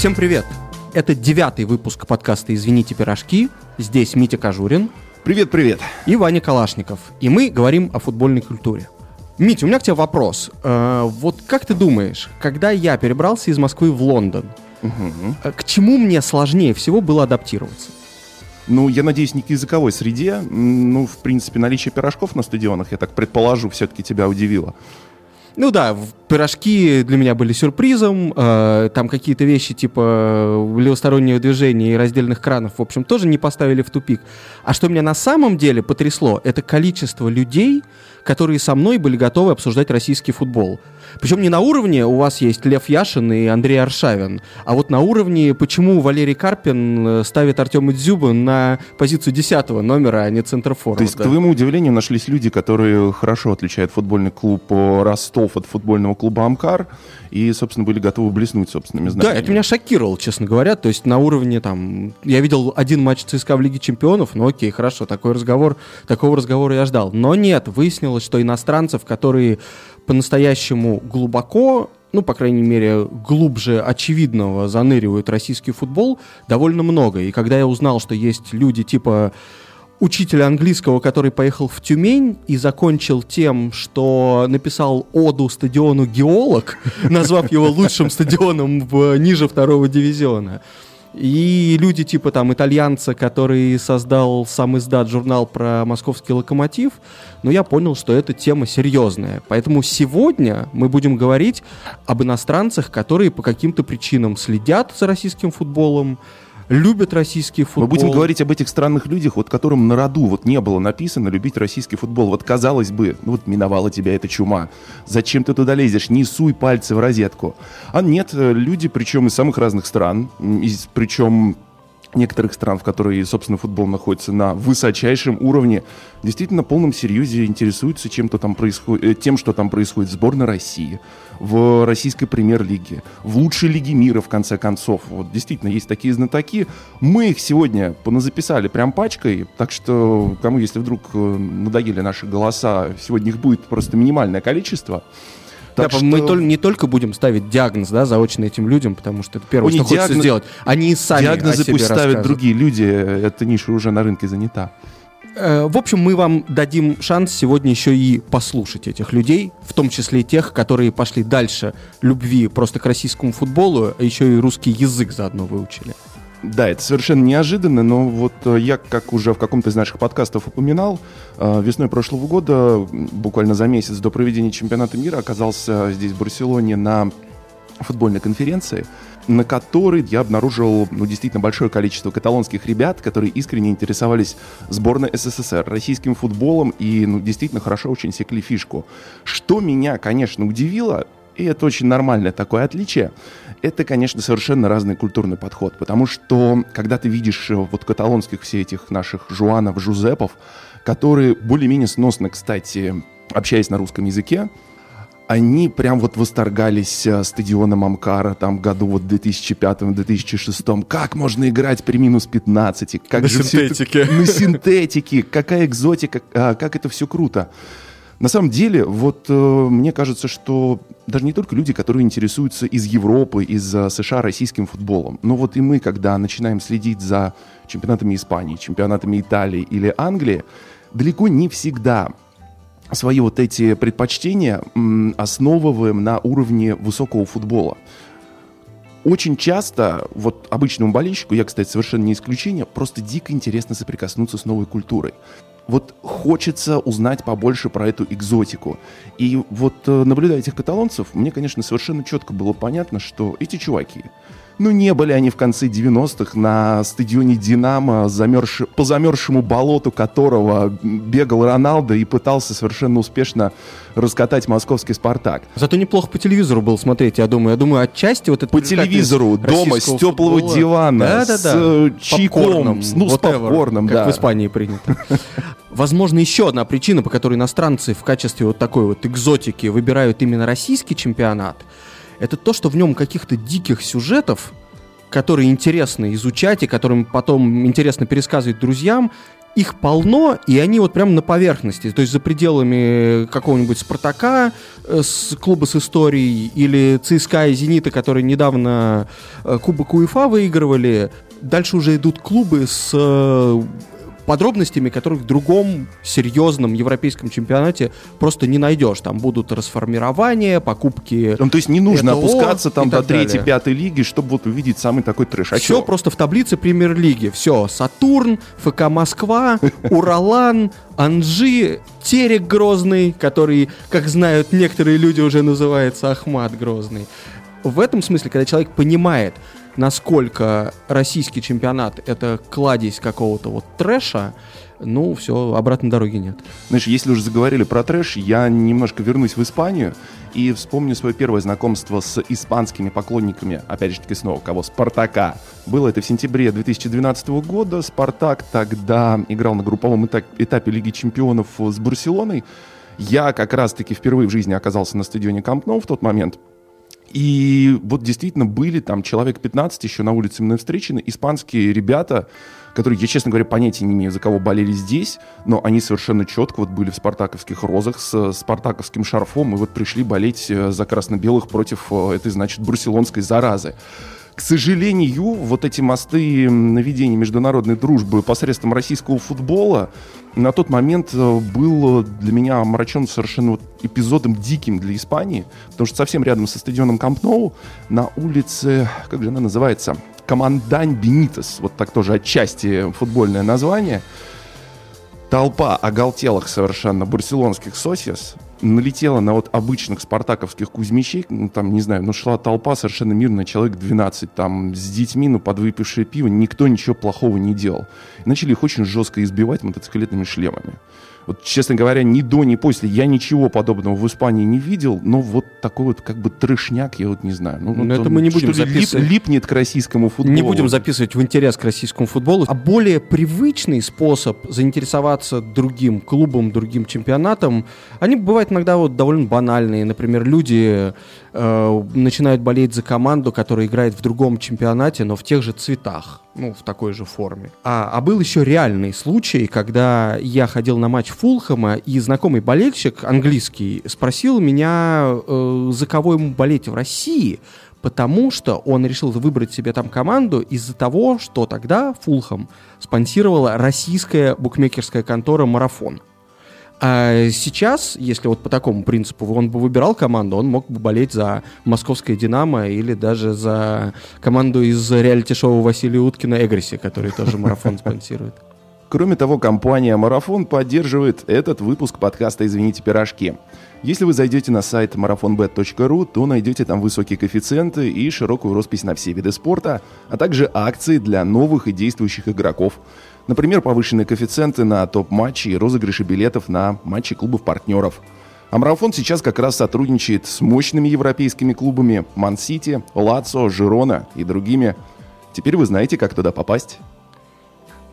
Всем привет! Это девятый выпуск подкаста «Извините, пирожки». Здесь Митя Кожурин. Привет, привет. И Ваня Калашников. И мы говорим о футбольной культуре. Митя, у меня к тебе вопрос. Э, вот как ты думаешь, когда я перебрался из Москвы в Лондон, угу. к чему мне сложнее всего было адаптироваться? Ну, я надеюсь, не к языковой среде. Ну, в принципе, наличие пирожков на стадионах, я так предположу, все-таки тебя удивило. Ну да, пирожки для меня были сюрпризом. Э, там какие-то вещи типа левостороннего движения и раздельных кранов, в общем, тоже не поставили в тупик. А что меня на самом деле потрясло, это количество людей, которые со мной были готовы обсуждать российский футбол. Причем не на уровне у вас есть Лев Яшин и Андрей Аршавин, а вот на уровне, почему Валерий Карпин э, ставит Артема Дзюба на позицию 10 номера, а не центрофора. То есть, к твоему удивлению, нашлись люди, которые хорошо отличают футбольный клуб Ростов от футбольного клуба Амкар, и, собственно, были готовы блеснуть собственными знаниями. Да, это меня шокировало, честно говоря. То есть на уровне там... Я видел один матч ЦСКА в Лиге Чемпионов, ну окей, хорошо, такой разговор, такого разговора я ждал. Но нет, выяснилось, что иностранцев, которые по-настоящему глубоко ну, по крайней мере, глубже очевидного заныривают российский футбол, довольно много. И когда я узнал, что есть люди типа учителя английского, который поехал в Тюмень и закончил тем, что написал оду стадиону «Геолог», назвав его лучшим стадионом в, ниже второго дивизиона. И люди типа там итальянца, который создал сам издат журнал про московский локомотив, но я понял, что эта тема серьезная. Поэтому сегодня мы будем говорить об иностранцах, которые по каким-то причинам следят за российским футболом, любят российский футбол. Мы будем говорить об этих странных людях, вот которым на роду вот не было написано любить российский футбол. Вот казалось бы, ну вот миновала тебя эта чума. Зачем ты туда лезешь? Не суй пальцы в розетку. А нет, э, люди, причем из самых разных стран, из, причем некоторых стран, в которые, собственно, футбол находится на высочайшем уровне, действительно полном серьезе интересуются чем -то там происходит, э, тем, что там происходит в сборной России, в российской премьер-лиге, в лучшей лиге мира, в конце концов. Вот действительно есть такие знатоки. Мы их сегодня поназаписали прям пачкой, так что кому, если вдруг э, надоели наши голоса, сегодня их будет просто минимальное количество. Так да, что... Мы не только будем ставить диагноз да, заочно этим людям, потому что это первое, О, что диагноз... хочется сделать. Они сами Диагнозы пусть ставят другие люди, эта ниша уже на рынке занята. Э, в общем, мы вам дадим шанс сегодня еще и послушать этих людей, в том числе и тех, которые пошли дальше любви просто к российскому футболу, а еще и русский язык заодно выучили. Да, это совершенно неожиданно, но вот э, я, как уже в каком-то из наших подкастов упоминал, э, весной прошлого года, буквально за месяц до проведения чемпионата мира, оказался здесь, в Барселоне, на футбольной конференции, на которой я обнаружил ну, действительно большое количество каталонских ребят, которые искренне интересовались сборной СССР, российским футболом и ну, действительно хорошо очень секли фишку. Что меня, конечно, удивило, и это очень нормальное такое отличие, это, конечно, совершенно разный культурный подход, потому что, когда ты видишь э, вот каталонских все этих наших Жуанов, Жузепов, которые более-менее сносно, кстати, общаясь на русском языке, они прям вот восторгались э, стадионом Амкара там году вот 2005-2006. Как можно играть при минус 15? Как на синтетике. Это, на синтетике. Какая экзотика, а, как это все круто. На самом деле, вот э, мне кажется, что даже не только люди, которые интересуются из Европы, из э, США российским футболом, но вот и мы, когда начинаем следить за чемпионатами Испании, чемпионатами Италии или Англии, далеко не всегда свои вот эти предпочтения основываем на уровне высокого футбола. Очень часто, вот обычному болельщику, я, кстати, совершенно не исключение, просто дико интересно соприкоснуться с новой культурой вот хочется узнать побольше про эту экзотику. И вот э, наблюдая этих каталонцев, мне, конечно, совершенно четко было понятно, что эти чуваки, ну, не были они в конце 90-х на стадионе «Динамо», замерз... по замерзшему болоту которого бегал Роналдо и пытался совершенно успешно раскатать московский «Спартак». Зато неплохо по телевизору был смотреть, я думаю. Я думаю, отчасти вот это... По телевизору, дома, с теплого футбола. дивана, да, да, да. с э, чайком, ну, с попкорном, как да. в Испании принято. Возможно, еще одна причина, по которой иностранцы в качестве вот такой вот экзотики выбирают именно российский чемпионат – это то, что в нем каких-то диких сюжетов, которые интересно изучать и которым потом интересно пересказывать друзьям, их полно, и они вот прямо на поверхности, то есть за пределами какого-нибудь «Спартака», э, с клуба с историей, или ЦСКА и «Зенита», которые недавно э, Кубок УЕФА выигрывали, дальше уже идут клубы с э, подробностями, которых в другом серьезном европейском чемпионате просто не найдешь. Там будут расформирования, покупки. Ну, то есть не нужно ЭТО опускаться там до третьей, пятой лиги, чтобы вот увидеть самый такой трэш. А Все чё? просто в таблице премьер-лиги. Все. Сатурн, ФК Москва, Уралан, Анжи, Терек Грозный, который, как знают некоторые люди, уже называется Ахмат Грозный. В этом смысле, когда человек понимает, насколько российский чемпионат это кладезь какого-то вот трэша, ну, все, обратной дороги нет. Знаешь, если уже заговорили про трэш, я немножко вернусь в Испанию и вспомню свое первое знакомство с испанскими поклонниками, опять же таки снова, кого? Спартака. Было это в сентябре 2012 года. Спартак тогда играл на групповом этапе Лиги Чемпионов с Барселоной. Я как раз-таки впервые в жизни оказался на стадионе Камп Ноу в тот момент. И вот действительно были там человек 15 еще на улице мной встречены, испанские ребята, которые, я, честно говоря, понятия не имею, за кого болели здесь, но они совершенно четко вот были в спартаковских розах с спартаковским шарфом и вот пришли болеть э, за красно-белых против э, этой, значит, барселонской заразы. К сожалению, вот эти мосты наведения международной дружбы посредством российского футбола на тот момент э, был для меня омрачен совершенно вот эпизодом диким для Испании, потому что совсем рядом со стадионом Камп Ноу на улице, как же она называется, Командань Бенитес, вот так тоже отчасти футбольное название, толпа оголтелых совершенно барселонских сосис налетела на вот обычных спартаковских кузьмичей, ну, там, не знаю, ну, шла толпа совершенно мирная, человек 12, там, с детьми, ну, подвыпившее пиво, никто ничего плохого не делал. И начали их очень жестко избивать мотоциклетными шлемами. Вот, честно говоря, ни до, ни после я ничего подобного в Испании не видел, но вот такой вот как бы трешняк, я вот не знаю. Ну, но это мы не будем записывать. Лип, липнет к российскому футболу. Не будем записывать в интерес к российскому футболу. А более привычный способ заинтересоваться другим клубом, другим чемпионатом, они бывают иногда вот довольно банальные. Например, люди э, начинают болеть за команду, которая играет в другом чемпионате, но в тех же цветах, ну, в такой же форме. А, а был еще реальный случай, когда я ходил на матч Фулхэма, и знакомый болельщик английский спросил меня, э, за кого ему болеть в России, потому что он решил выбрать себе там команду из-за того, что тогда Фулхэм спонсировала российская букмекерская контора «Марафон». А сейчас, если вот по такому принципу он бы выбирал команду, он мог бы болеть за московское «Динамо» или даже за команду из реалити-шоу Василия Уткина «Эгриси», который тоже марафон спонсирует. Кроме того, компания «Марафон» поддерживает этот выпуск подкаста «Извините, пирожки». Если вы зайдете на сайт marathonbet.ru, то найдете там высокие коэффициенты и широкую роспись на все виды спорта, а также акции для новых и действующих игроков – Например, повышенные коэффициенты на топ-матчи и розыгрыши билетов на матчи клубов-партнеров. А марафон сейчас как раз сотрудничает с мощными европейскими клубами Ман-Сити, Лацо, Жирона и другими. Теперь вы знаете, как туда попасть.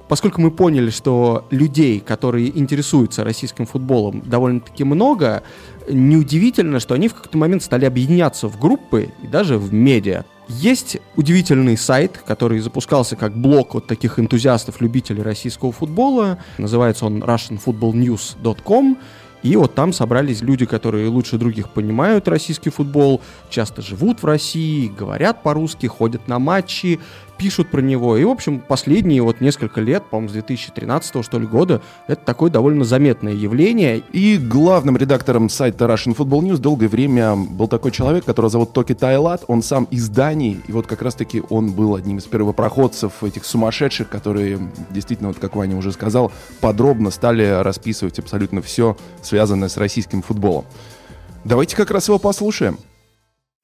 Поскольку мы поняли, что людей, которые интересуются российским футболом, довольно-таки много, неудивительно, что они в какой-то момент стали объединяться в группы и даже в медиа. Есть удивительный сайт, который запускался как блог вот таких энтузиастов, любителей российского футбола. Называется он russianfootballnews.com. И вот там собрались люди, которые лучше других понимают российский футбол, часто живут в России, говорят по-русски, ходят на матчи, пишут про него. И, в общем, последние вот несколько лет, по-моему, с 2013 что ли года, это такое довольно заметное явление. И главным редактором сайта Russian Football News долгое время был такой человек, которого зовут Токи Тайлат. Он сам из Дании, и вот как раз-таки он был одним из первопроходцев этих сумасшедших, которые действительно, вот как Ваня уже сказал, подробно стали расписывать абсолютно все, связанное с российским футболом. Давайте как раз его послушаем.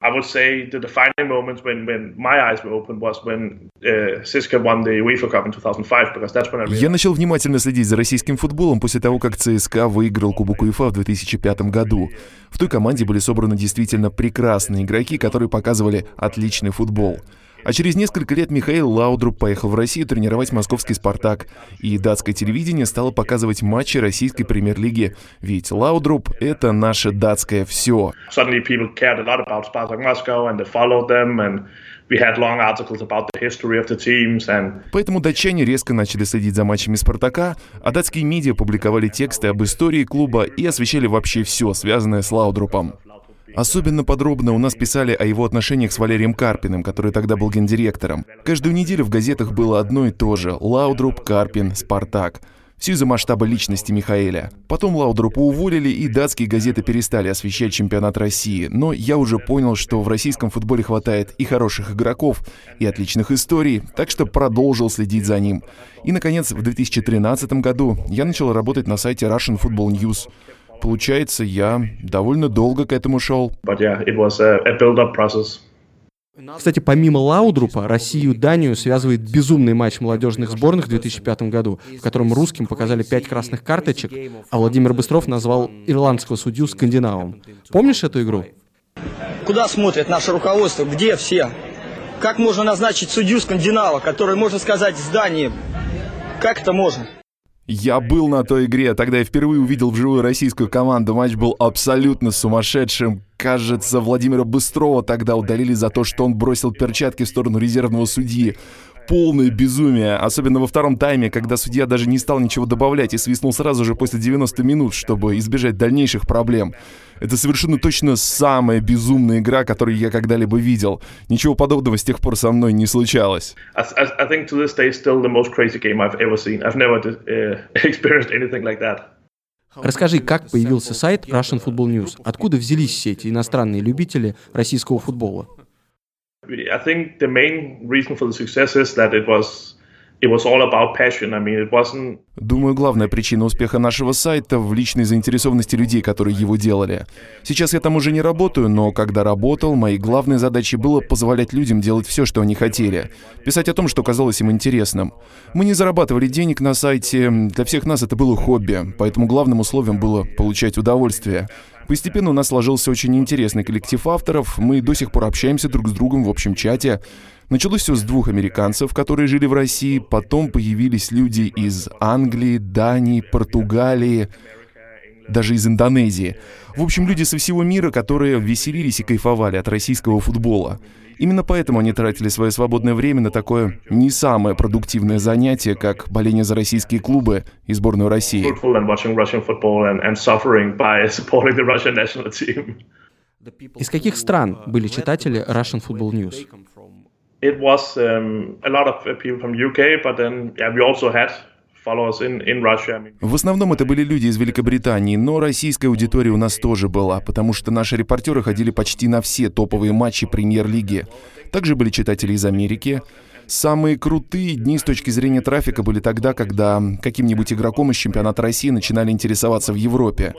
I would say the defining moment when, when my eyes were open was when uh, CSKA won the UEFA Cup in 2005, because that's when I really... Я начал внимательно следить за российским футболом после того, как ЦСКА выиграл Кубок УЕФА в 2005 году. В той команде были собраны действительно прекрасные игроки, которые показывали отличный футбол. А через несколько лет Михаил Лаудруб поехал в Россию тренировать московский «Спартак», и датское телевидение стало показывать матчи российской премьер-лиги, ведь Лаудруб — это наше датское все. Поэтому датчане резко начали следить за матчами «Спартака», а датские медиа публиковали тексты об истории клуба и освещали вообще все, связанное с Лаудрупом. Особенно подробно у нас писали о его отношениях с Валерием Карпиным, который тогда был гендиректором. Каждую неделю в газетах было одно и то же – Лаудруп, Карпин, Спартак – все из-за масштаба личности Михаэля. Потом Лаудрупа уволили, и датские газеты перестали освещать чемпионат России. Но я уже понял, что в российском футболе хватает и хороших игроков, и отличных историй, так что продолжил следить за ним. И, наконец, в 2013 году я начал работать на сайте Russian Football News. Получается, я довольно долго к этому шел. Кстати, помимо Лаудрупа, Россию и Данию связывает безумный матч молодежных сборных в 2005 году, в котором русским показали пять красных карточек, а Владимир Быстров назвал ирландского судью скандинавом. Помнишь эту игру? Куда смотрит наше руководство? Где все? Как можно назначить судью скандинава, который, можно сказать, с Дании? Как это можно? Я был на той игре, тогда я впервые увидел вживую российскую команду. Матч был абсолютно сумасшедшим. Кажется, Владимира Быстрова тогда удалили за то, что он бросил перчатки в сторону резервного судьи полное безумие, особенно во втором тайме, когда судья даже не стал ничего добавлять и свистнул сразу же после 90 минут, чтобы избежать дальнейших проблем. Это совершенно точно самая безумная игра, которую я когда-либо видел. Ничего подобного с тех пор со мной не случалось. Расскажи, как появился сайт Russian Football News? Откуда взялись все эти иностранные любители российского футбола? I think the main reason for the success is that it was Думаю, главная причина успеха нашего сайта в личной заинтересованности людей, которые его делали. Сейчас я там уже не работаю, но когда работал, моей главной задачей было позволять людям делать все, что они хотели. Писать о том, что казалось им интересным. Мы не зарабатывали денег на сайте, для всех нас это было хобби, поэтому главным условием было получать удовольствие. Постепенно у нас сложился очень интересный коллектив авторов, мы до сих пор общаемся друг с другом в общем чате. Началось все с двух американцев, которые жили в России, потом появились люди из Англии, Дании, Португалии, даже из Индонезии. В общем, люди со всего мира, которые веселились и кайфовали от российского футбола. Именно поэтому они тратили свое свободное время на такое не самое продуктивное занятие, как боление за российские клубы и сборную России. Из каких стран были читатели Russian Football News? It was um, a lot of people from UK, but then yeah, we also had в основном это были люди из Великобритании, но российская аудитория у нас тоже была, потому что наши репортеры ходили почти на все топовые матчи премьер-лиги. Также были читатели из Америки. Самые крутые дни с точки зрения трафика были тогда, когда каким-нибудь игроком из чемпионата России начинали интересоваться в Европе.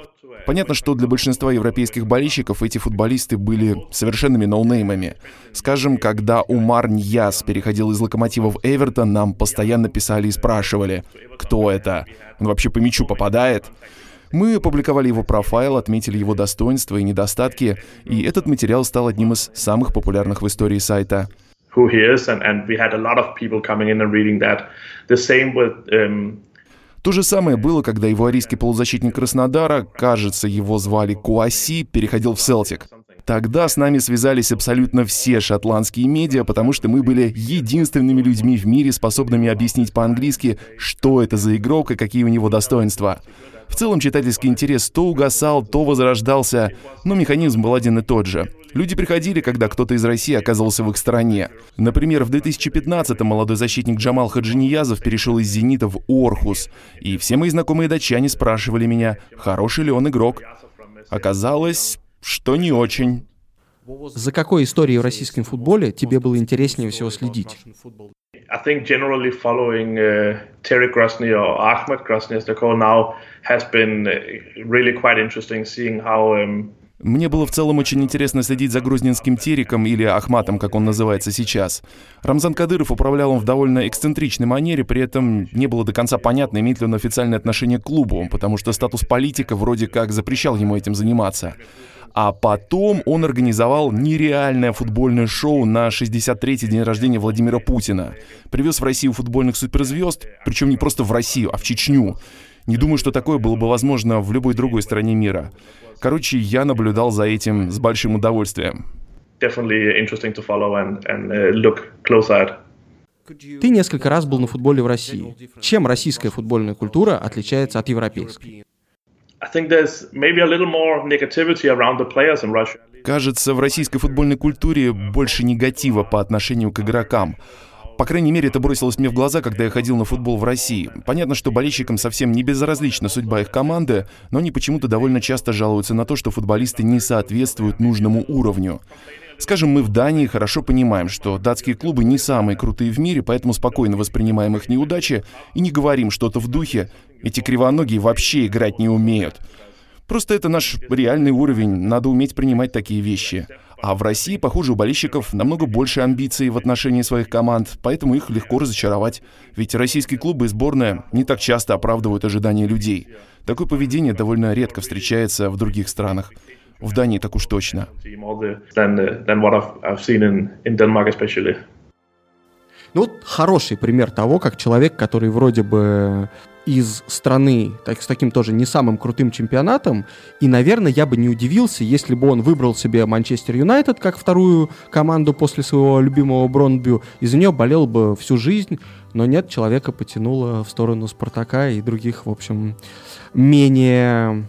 Понятно, что для большинства европейских болельщиков эти футболисты были совершенными ноунеймами. Скажем, когда Умар Ньяс переходил из Локомотива в Эвертон, нам постоянно писали и спрашивали, кто это? Он вообще по мячу попадает? Мы опубликовали его профайл, отметили его достоинства и недостатки, и этот материал стал одним из самых популярных в истории сайта. Who he is, and, and we had a lot of people coming in and reading that. The same with um, то же самое было, когда его арийский полузащитник Краснодара, кажется, его звали Куаси, переходил в Селтик. Тогда с нами связались абсолютно все шотландские медиа, потому что мы были единственными людьми в мире, способными объяснить по-английски, что это за игрок и какие у него достоинства. В целом читательский интерес то угасал, то возрождался, но механизм был один и тот же. Люди приходили, когда кто-то из России оказывался в их стороне. Например, в 2015-м молодой защитник Джамал Хаджиниязов перешел из «Зенита» в «Орхус», и все мои знакомые датчане спрашивали меня, хороший ли он игрок. Оказалось, что не очень. За какой историей в российском футболе тебе было интереснее всего следить? I think generally following uh, Terry Grosny or Ahmed Grosny, as they call now, has been really quite interesting seeing how um, мне было в целом очень интересно следить за грузинским Териком или Ахматом, как он называется сейчас. Рамзан Кадыров управлял он в довольно эксцентричной манере, при этом не было до конца понятно, имеет ли он официальное отношение к клубу, потому что статус политика вроде как запрещал ему этим заниматься. А потом он организовал нереальное футбольное шоу на 63-й день рождения Владимира Путина. Привез в Россию футбольных суперзвезд, причем не просто в Россию, а в Чечню. Не думаю, что такое было бы возможно в любой другой стране мира. Короче, я наблюдал за этим с большим удовольствием. uh. Ты несколько раз был на футболе в России. Чем российская футбольная культура отличается от европейской? Кажется, в российской футбольной культуре больше негатива по отношению к игрокам. По крайней мере, это бросилось мне в глаза, когда я ходил на футбол в России. Понятно, что болельщикам совсем не безразлична судьба их команды, но они почему-то довольно часто жалуются на то, что футболисты не соответствуют нужному уровню. Скажем, мы в Дании хорошо понимаем, что датские клубы не самые крутые в мире, поэтому спокойно воспринимаем их неудачи и не говорим что-то в духе «эти кривоногие вообще играть не умеют». Просто это наш реальный уровень, надо уметь принимать такие вещи. А в России, похоже, у болельщиков намного больше амбиций в отношении своих команд, поэтому их легко разочаровать. Ведь российские клубы и сборная не так часто оправдывают ожидания людей. Такое поведение довольно редко встречается в других странах. В Дании так уж точно. Ну вот хороший пример того, как человек, который вроде бы из страны так, с таким тоже не самым крутым чемпионатом, и, наверное, я бы не удивился, если бы он выбрал себе Манчестер Юнайтед как вторую команду после своего любимого Бронбю, и за нее болел бы всю жизнь, но нет, человека потянуло в сторону Спартака и других, в общем, менее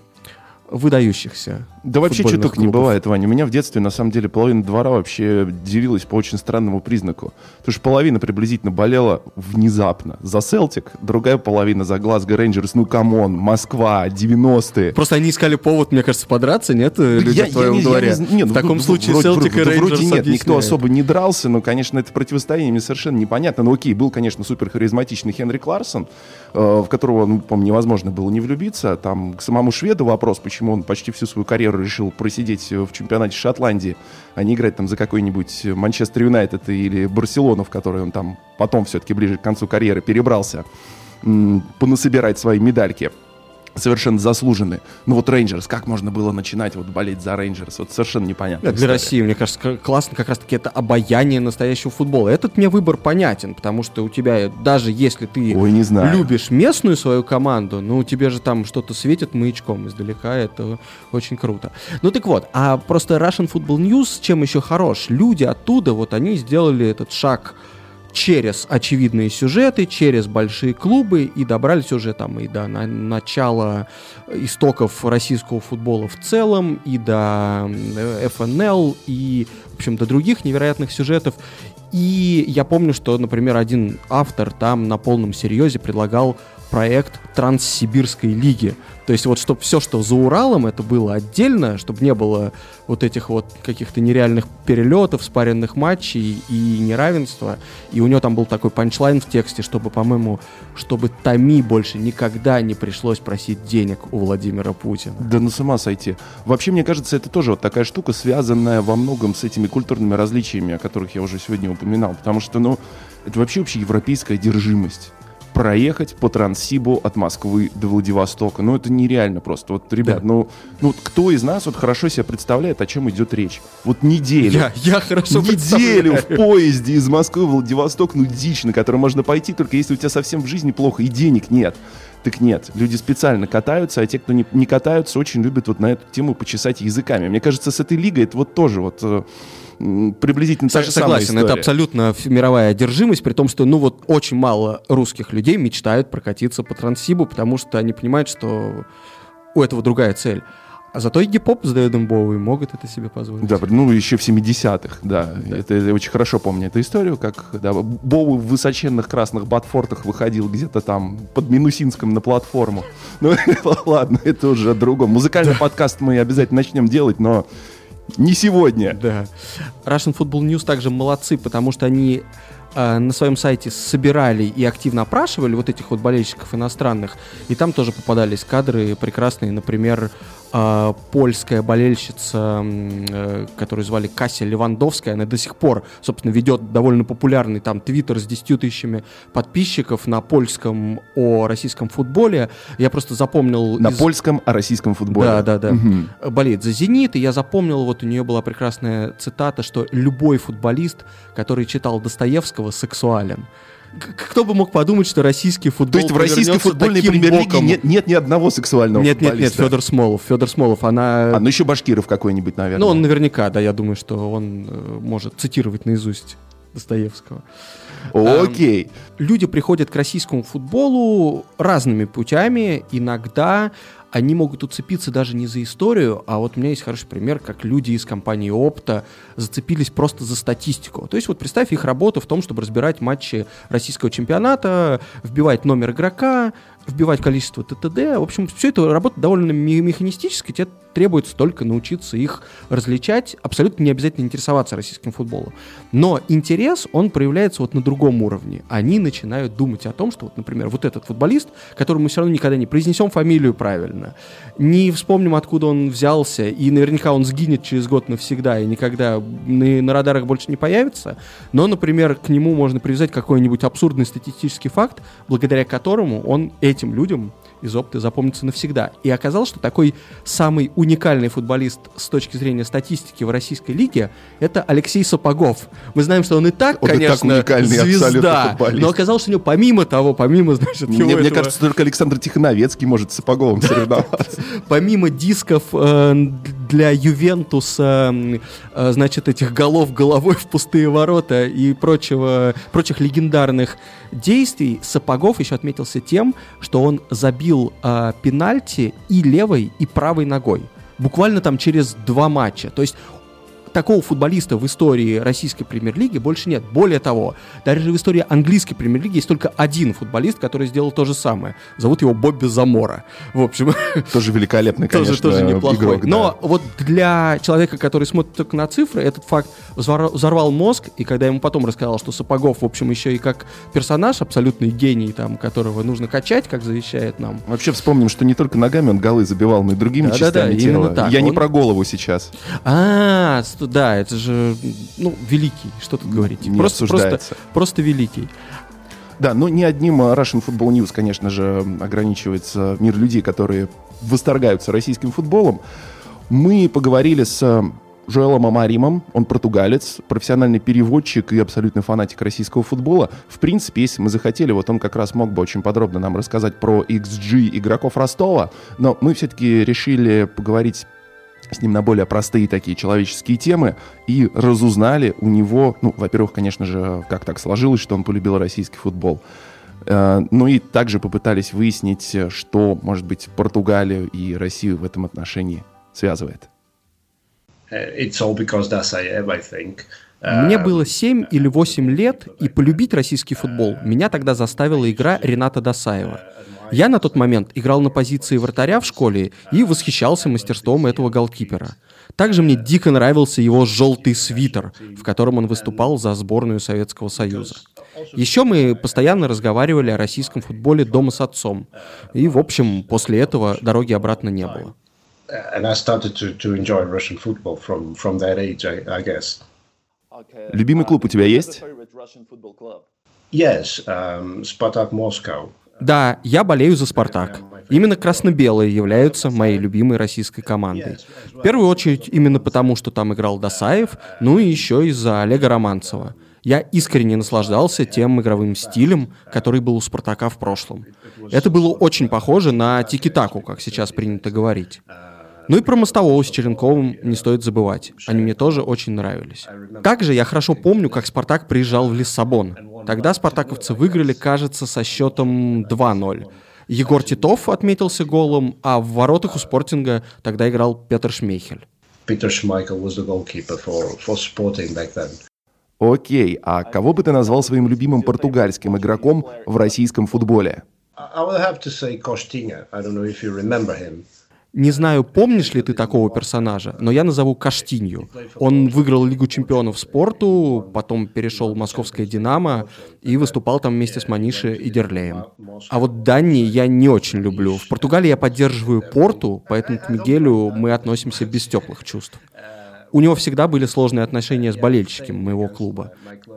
выдающихся да вообще что только не бывает, Ваня. У меня в детстве, на самом деле, половина двора вообще делилась по очень странному признаку. Потому что половина приблизительно болела внезапно за Селтик, другая половина за Глазго Рейнджерс. Ну, come on, Москва, 90-е. Просто они искали повод, мне кажется, подраться, нет, люди я, в твоем я, дворе? Я, я, нет, в таком случае вроде, Селтик и Рейнджерс Вроде нет, объясняют. никто особо не дрался, но, конечно, это противостояние мне совершенно непонятно. Ну, окей, был, конечно, супер харизматичный Хенрик Ларссон, э, в которого, ну, по невозможно было не влюбиться. Там к самому шведу вопрос, почему он почти всю свою карьеру, мол, решил просидеть в чемпионате Шотландии, а не играть там за какой-нибудь Манчестер Юнайтед или Барселону, в которой он там потом все-таки ближе к концу карьеры перебрался, понасобирать свои медальки совершенно заслуженные. Ну вот Рейнджерс, как можно было начинать вот болеть за Рейнджерс? Вот совершенно непонятно. Для России, мне кажется, классно как раз-таки это обаяние настоящего футбола. Этот мне выбор понятен, потому что у тебя, даже если ты Ой, не знаю. любишь местную свою команду, ну тебе же там что-то светит маячком издалека, это очень круто. Ну так вот, а просто Russian Football News чем еще хорош? Люди оттуда, вот они сделали этот шаг через очевидные сюжеты, через большие клубы и добрались уже там и до на, начала истоков российского футбола в целом, и до ФНЛ, и, в общем, до других невероятных сюжетов. И я помню, что, например, один автор там на полном серьезе предлагал проект Транссибирской лиги. То есть вот чтобы все, что за Уралом, это было отдельно, чтобы не было вот этих вот каких-то нереальных перелетов, спаренных матчей и неравенства. И у него там был такой панчлайн в тексте, чтобы, по-моему, чтобы Томи больше никогда не пришлось просить денег у Владимира Путина. Да ну с ума сойти. Вообще, мне кажется, это тоже вот такая штука, связанная во многом с этими культурными различиями, о которых я уже сегодня упоминал. Потому что, ну, это вообще общеевропейская одержимость проехать по Транссибу от Москвы до Владивостока. Ну, это нереально просто. Вот, ребят, да. ну, ну, кто из нас вот хорошо себе представляет, о чем идет речь? Вот неделю. Я, я хорошо Неделю в поезде из Москвы в Владивосток, ну, дичь, на которую можно пойти, только если у тебя совсем в жизни плохо и денег нет. Так нет, люди специально катаются, а те, кто не, не катаются, очень любят вот на эту тему почесать языками. Мне кажется, с этой лигой это вот тоже вот приблизительно та же Согласен, самая история. это абсолютно мировая одержимость, при том, что, ну вот, очень мало русских людей мечтают прокатиться по Транссибу, потому что они понимают, что у этого другая цель. А зато и гип-поп с Дэвидом Боуи могут это себе позволить. Да, ну еще в 70-х, да. да. Это, это очень хорошо помню эту историю, как да, Боуи в высоченных красных ботфортах выходил где-то там под Минусинском на платформу. Ну ладно, это уже другом. Музыкальный подкаст мы обязательно начнем делать, но не сегодня. Да. Russian Football News также молодцы, потому что они э, на своем сайте собирали и активно опрашивали вот этих вот болельщиков иностранных, и там тоже попадались кадры прекрасные, например, э, польская болельщица, э, которую звали Кася Левандовская, она до сих пор, собственно, ведет довольно популярный там твиттер с 10 тысячами подписчиков на польском о российском футболе. Я просто запомнил... На из... польском о российском футболе. Да, да, да. Угу. Болеет за «Зенит», и я запомнил, вот у нее была прекрасная цитата, что любой футболист, который читал Достоевского, сексуален. Кто бы мог подумать, что российский футбол То есть в российской футбольной премьер-лиге нет, нет ни одного сексуального Нет, нет, нет? Федор Смолов. Федор Смолов, она... А, ну еще Башкиров какой-нибудь, наверное. Ну, он наверняка, да, я думаю, что он э, может цитировать наизусть Достоевского. Окей. Люди приходят к российскому футболу разными путями. Иногда они могут уцепиться даже не за историю, а вот у меня есть хороший пример, как люди из компании Опта зацепились просто за статистику. То есть вот представь их работу в том, чтобы разбирать матчи российского чемпионата, вбивать номер игрока, вбивать количество ТТД. В общем, все это работа довольно механистическая, тебе требуется только научиться их различать, абсолютно не обязательно интересоваться российским футболом. Но интерес, он проявляется вот на другом уровне. Они начинают думать о том, что вот, например, вот этот футболист, которому мы все равно никогда не произнесем фамилию правильно, не вспомним, откуда он взялся, и наверняка он сгинет через год навсегда и никогда на, на радарах больше не появится, но, например, к нему можно привязать какой-нибудь абсурдный статистический факт, благодаря которому он этим людям из опыта запомнится навсегда. И оказалось, что такой самый уникальный футболист с точки зрения статистики в российской лиге это Алексей Сапогов. Мы знаем, что он и так, Он и так конечно, уникальный звезда, но оказалось, что у него помимо того, помимо, значит, Мне, его мне этого- кажется, только Александр Тихоновецкий может с Сапоговым соревноваться. помимо дисков э, для Ювентуса, э, значит, этих голов головой в пустые ворота и прочего, прочих легендарных действий, Сапогов еще отметился тем, что он забил э, пенальти и левой, и правой ногой. Буквально там через два матча. То есть такого футболиста в истории российской премьер-лиги больше нет. Более того, даже в истории английской премьер-лиги есть только один футболист, который сделал то же самое. Зовут его Бобби Замора. В общем, Тоже великолепный, конечно, тоже, тоже неплохой. игрок. да. Но вот для человека, который смотрит только на цифры, этот факт взор- взорвал мозг, и когда ему потом рассказал, что Сапогов, в общем, еще и как персонаж, абсолютный гений, там, которого нужно качать, как завещает нам. Вообще вспомним, что не только ногами он голы забивал, но и другими Да-да-да, частями именно тела. так. Я не Он- про голову сейчас. А, ст- да, это же, ну, великий, что тут говорить. Не просто, просто, просто великий. Да, но не одним а, Russian Football News, конечно же, ограничивается мир людей, которые восторгаются российским футболом. Мы поговорили с а, Жоэлом Амаримом, он португалец, профессиональный переводчик и абсолютный фанатик российского футбола. В принципе, если мы захотели, вот он как раз мог бы очень подробно нам рассказать про XG игроков Ростова, но мы все-таки решили поговорить с ним на более простые такие человеческие темы и разузнали у него, ну, во-первых, конечно же, как так сложилось, что он полюбил российский футбол. Э, Ну и также попытались выяснить, э, что, может быть, Португалию и Россию в этом отношении связывает. It's all because Dasayev, I think. Uh, Мне было 7 или 8 лет, и полюбить российский футбол меня тогда заставила игра Рената Досаева. Я на тот момент играл на позиции вратаря в школе и восхищался мастерством этого голкипера. Также мне дико нравился его желтый свитер, в котором он выступал за сборную Советского Союза. Еще мы постоянно разговаривали о российском футболе дома с отцом. И, в общем, после этого дороги обратно не было. Любимый клуб у тебя есть? Yes, um, Spartak Moscow. Да, я болею за «Спартак». Именно красно-белые являются моей любимой российской командой. В первую очередь именно потому, что там играл Досаев, ну и еще из-за Олега Романцева. Я искренне наслаждался тем игровым стилем, который был у «Спартака» в прошлом. Это было очень похоже на тики-таку, как сейчас принято говорить. Ну и про Мостового с Черенковым не стоит забывать. Они мне тоже очень нравились. Также я хорошо помню, как «Спартак» приезжал в Лиссабон. Тогда спартаковцы выиграли, кажется, со счетом 2-0. Егор Титов отметился голом, а в воротах у «Спортинга» тогда играл Петр Шмейхель. Peter Schmeichel was the goalkeeper for, for Sporting back then. Окей, а кого бы ты назвал своим любимым португальским игроком в российском футболе? I I will have to say Costinha. I don't know if you remember him. Не знаю, помнишь ли ты такого персонажа, но я назову Каштинью. Он выиграл Лигу чемпионов спорту, потом перешел в московское «Динамо» и выступал там вместе с Маниши и Дерлеем. А вот Данни я не очень люблю. В Португалии я поддерживаю Порту, поэтому к Мигелю мы относимся без теплых чувств. У него всегда были сложные отношения с болельщиками моего клуба.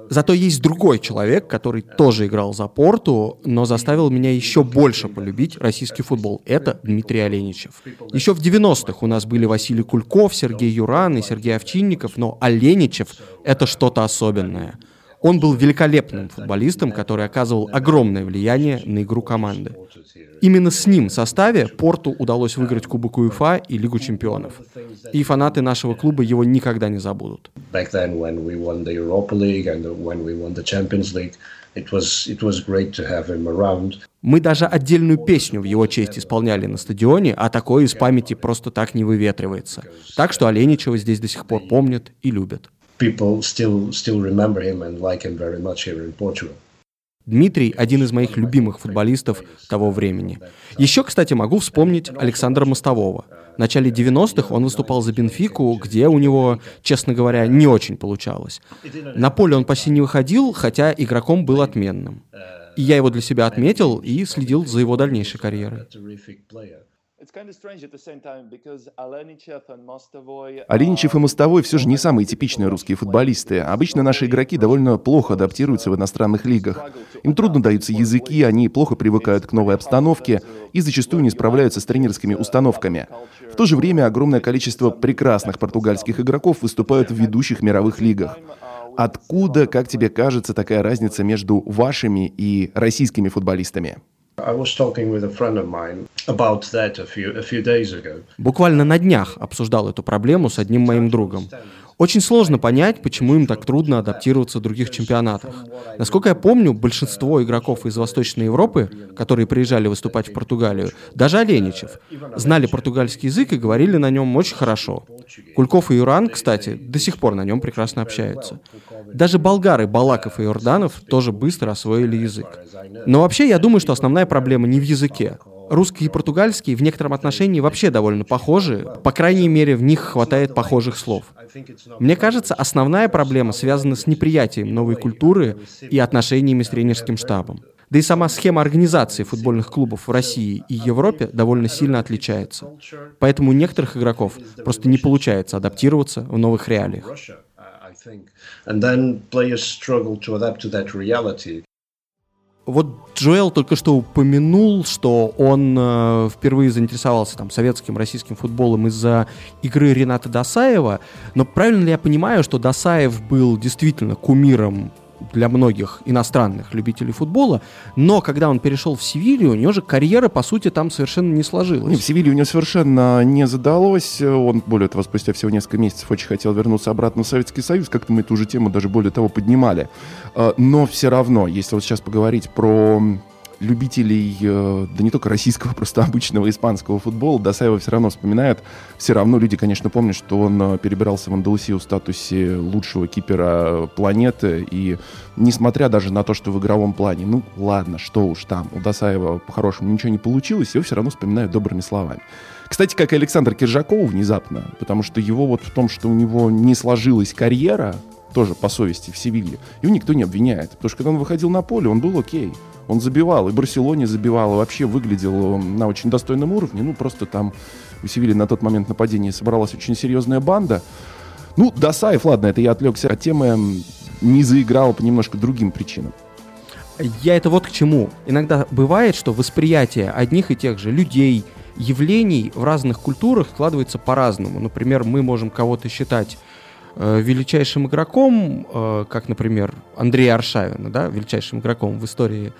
Зато есть другой человек, который тоже играл за Порту, но заставил меня еще больше полюбить российский футбол. Это Дмитрий Оленичев. Еще в 90-х у нас были Василий Кульков, Сергей Юран и Сергей Овчинников, но Оленичев — это что-то особенное. Он был великолепным футболистом, который оказывал огромное влияние на игру команды. Именно с ним в составе Порту удалось выиграть Кубок УЕФА и Лигу чемпионов. И фанаты нашего клуба его никогда не забудут. Мы даже отдельную песню в его честь исполняли на стадионе, а такое из памяти просто так не выветривается. Так что Оленичева здесь до сих пор помнят и любят. People still, still remember him and like him very much here in Portugal. Дмитрий – один из моих любимых футболистов того времени. Еще, кстати, могу вспомнить Александра Мостового. В начале 90-х он выступал за Бенфику, где у него, честно говоря, не очень получалось. На поле он почти не выходил, хотя игроком был отменным. И я его для себя отметил и следил за его дальнейшей карьерой. Оленичев и Мостовой все же не самые типичные русские футболисты. Обычно наши игроки довольно плохо адаптируются в иностранных лигах. Им трудно даются языки, они плохо привыкают к новой обстановке и зачастую не справляются с тренерскими установками. В то же время огромное количество прекрасных португальских игроков выступают в ведущих мировых лигах. Откуда, как тебе кажется, такая разница между вашими и российскими футболистами? Буквально на днях обсуждал эту проблему с одним моим другом. Очень сложно понять, почему им так трудно адаптироваться в других чемпионатах. Насколько я помню, большинство игроков из Восточной Европы, которые приезжали выступать в Португалию, даже Оленичев, знали португальский язык и говорили на нем очень хорошо. Кульков и Юран, кстати, до сих пор на нем прекрасно общаются. Даже болгары Балаков и Иорданов тоже быстро освоили язык. Но вообще я думаю, что основная проблема не в языке. Русский и португальский в некотором отношении вообще довольно похожи, по крайней мере, в них хватает похожих слов. Мне кажется, основная проблема связана с неприятием новой культуры и отношениями с тренерским штабом. Да и сама схема организации футбольных клубов в России и Европе довольно сильно отличается. Поэтому у некоторых игроков просто не получается адаптироваться в новых реалиях. Вот Джоэл только что упомянул, что он э, впервые заинтересовался там, советским, российским футболом из-за игры Рената Досаева. Но правильно ли я понимаю, что Досаев был действительно кумиром для многих иностранных любителей футбола, но когда он перешел в Севилью, у него же карьера, по сути, там совершенно не сложилась. Нет, в Севилью у него совершенно не задалось. Он, более того, спустя всего несколько месяцев очень хотел вернуться обратно в Советский Союз. Как-то мы эту же тему даже более того поднимали. А, но все равно, если вот сейчас поговорить про любителей, э, да не только российского, просто обычного испанского футбола, Досаева все равно вспоминают. Все равно люди, конечно, помнят, что он э, перебирался в Андалусию в статусе лучшего кипера планеты. И несмотря даже на то, что в игровом плане, ну ладно, что уж там, у Досаева по-хорошему ничего не получилось, его все равно вспоминают добрыми словами. Кстати, как и Александр Киржаков внезапно, потому что его вот в том, что у него не сложилась карьера, тоже по совести в Севилье, его никто не обвиняет. Потому что когда он выходил на поле, он был окей. Он забивал, и Барселоне забивал, и вообще выглядел на очень достойном уровне. Ну, просто там у Севильи на тот момент нападения собралась очень серьезная банда. Ну, Досаев, ладно, это я отвлекся от темы, не заиграл по немножко другим причинам. Я это вот к чему. Иногда бывает, что восприятие одних и тех же людей, явлений в разных культурах складывается по-разному. Например, мы можем кого-то считать величайшим игроком, э, как, например, Андрея Аршавина, да, величайшим игроком в истории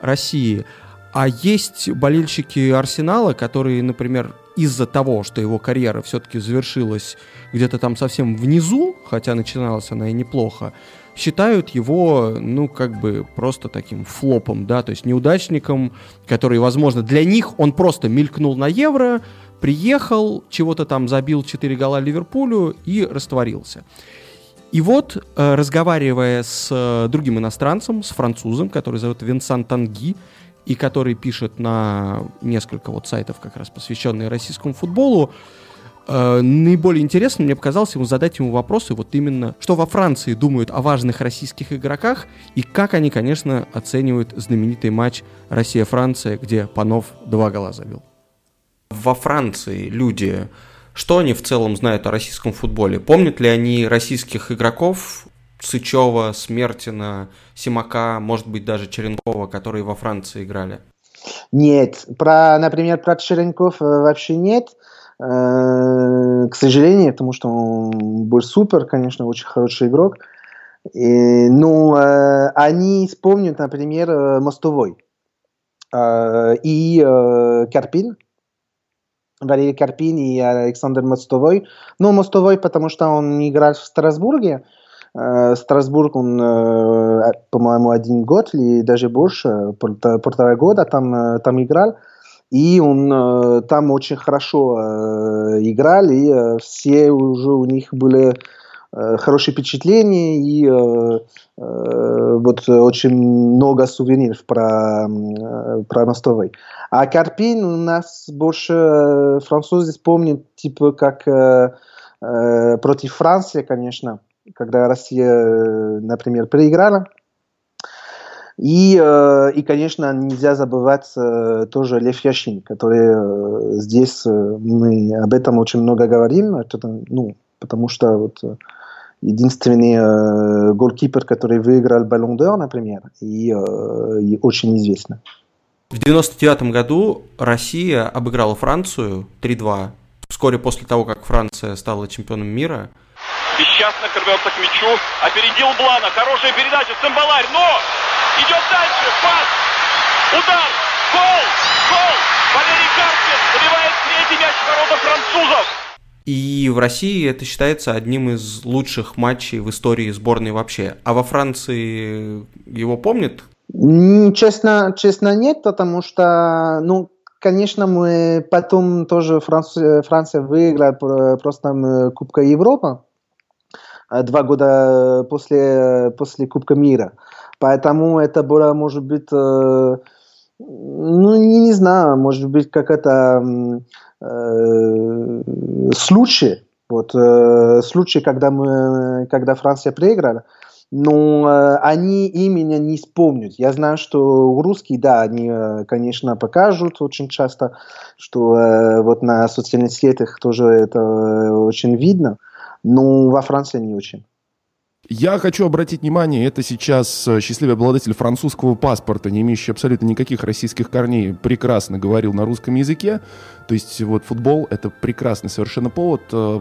России, а есть болельщики Арсенала, которые, например, из-за того, что его карьера все-таки завершилась где-то там совсем внизу, хотя начиналась она и неплохо, считают его, ну, как бы просто таким флопом, да, то есть неудачником, который, возможно, для них он просто мелькнул на Евро, приехал, чего-то там забил 4 гола Ливерпулю и растворился. И вот, э, разговаривая с э, другим иностранцем, с французом, который зовут Винсан Танги, и который пишет на несколько вот сайтов, как раз посвященные российскому футболу, э, наиболее интересным мне показалось ему задать ему вопросы вот именно, что во Франции думают о важных российских игроках и как они, конечно, оценивают знаменитый матч Россия-Франция, где Панов два гола забил во Франции люди, что они в целом знают о российском футболе? Помнят ли они российских игроков Сычева, Смертина, Симака, может быть, даже Черенкова, которые во Франции играли? Нет. Про, например, про Черенков э, вообще нет. Э, к сожалению, потому что он был супер, конечно, очень хороший игрок. И, ну, э, они вспомнят, например, э, Мостовой э, и э, Карпин, Валерий Карпин и Александр Мостовой. Ну, Мостовой, потому что он играл в Страсбурге. Э, Страсбург, он, э, по-моему, один год или даже больше, полтора, года там, э, там играл. И он там очень хорошо играл, и все уже у них были хорошие впечатления, и э, э, вот очень много сувениров про, э, про Мостовой. А Карпин у нас больше э, французы помнят, типа, как э, э, против Франции, конечно, когда Россия, э, например, проиграла. И, э, и, конечно, нельзя забывать э, тоже Лев Яшин, который э, здесь э, мы об этом очень много говорим, это, ну, потому что вот э, единственный э, голкипер, который выиграл Баллон d'Or, например, и, э, и очень известно. В 99 году Россия обыграла Францию 3-2, вскоре после того, как Франция стала чемпионом мира. Бесчастно рвется к мячу, опередил Блана, хорошая передача, Цимбаларь, но идет дальше, пас, удар, гол, гол, Валерий Карпин забивает третий мяч ворота французов. И в России это считается одним из лучших матчей в истории сборной вообще. А во Франции его помнят? Честно, честно нет, потому что, ну, конечно, мы потом тоже Франция, Франция выиграла про- просто э, Кубка Европы э, два года после, после Кубка мира. Поэтому это было, может быть, э, ну, не, не знаю, может быть, какая-то м, э, случай, вот, э, случай, когда, мы, когда Франция проиграла, но э, они именно не вспомнят. Я знаю, что русские, да, они, э, конечно, покажут очень часто, что э, вот на социальных сетях тоже это очень видно, но во Франции не очень. Я хочу обратить внимание, это сейчас э, счастливый обладатель французского паспорта, не имеющий абсолютно никаких российских корней, прекрасно говорил на русском языке. То есть вот футбол — это прекрасный совершенно повод э,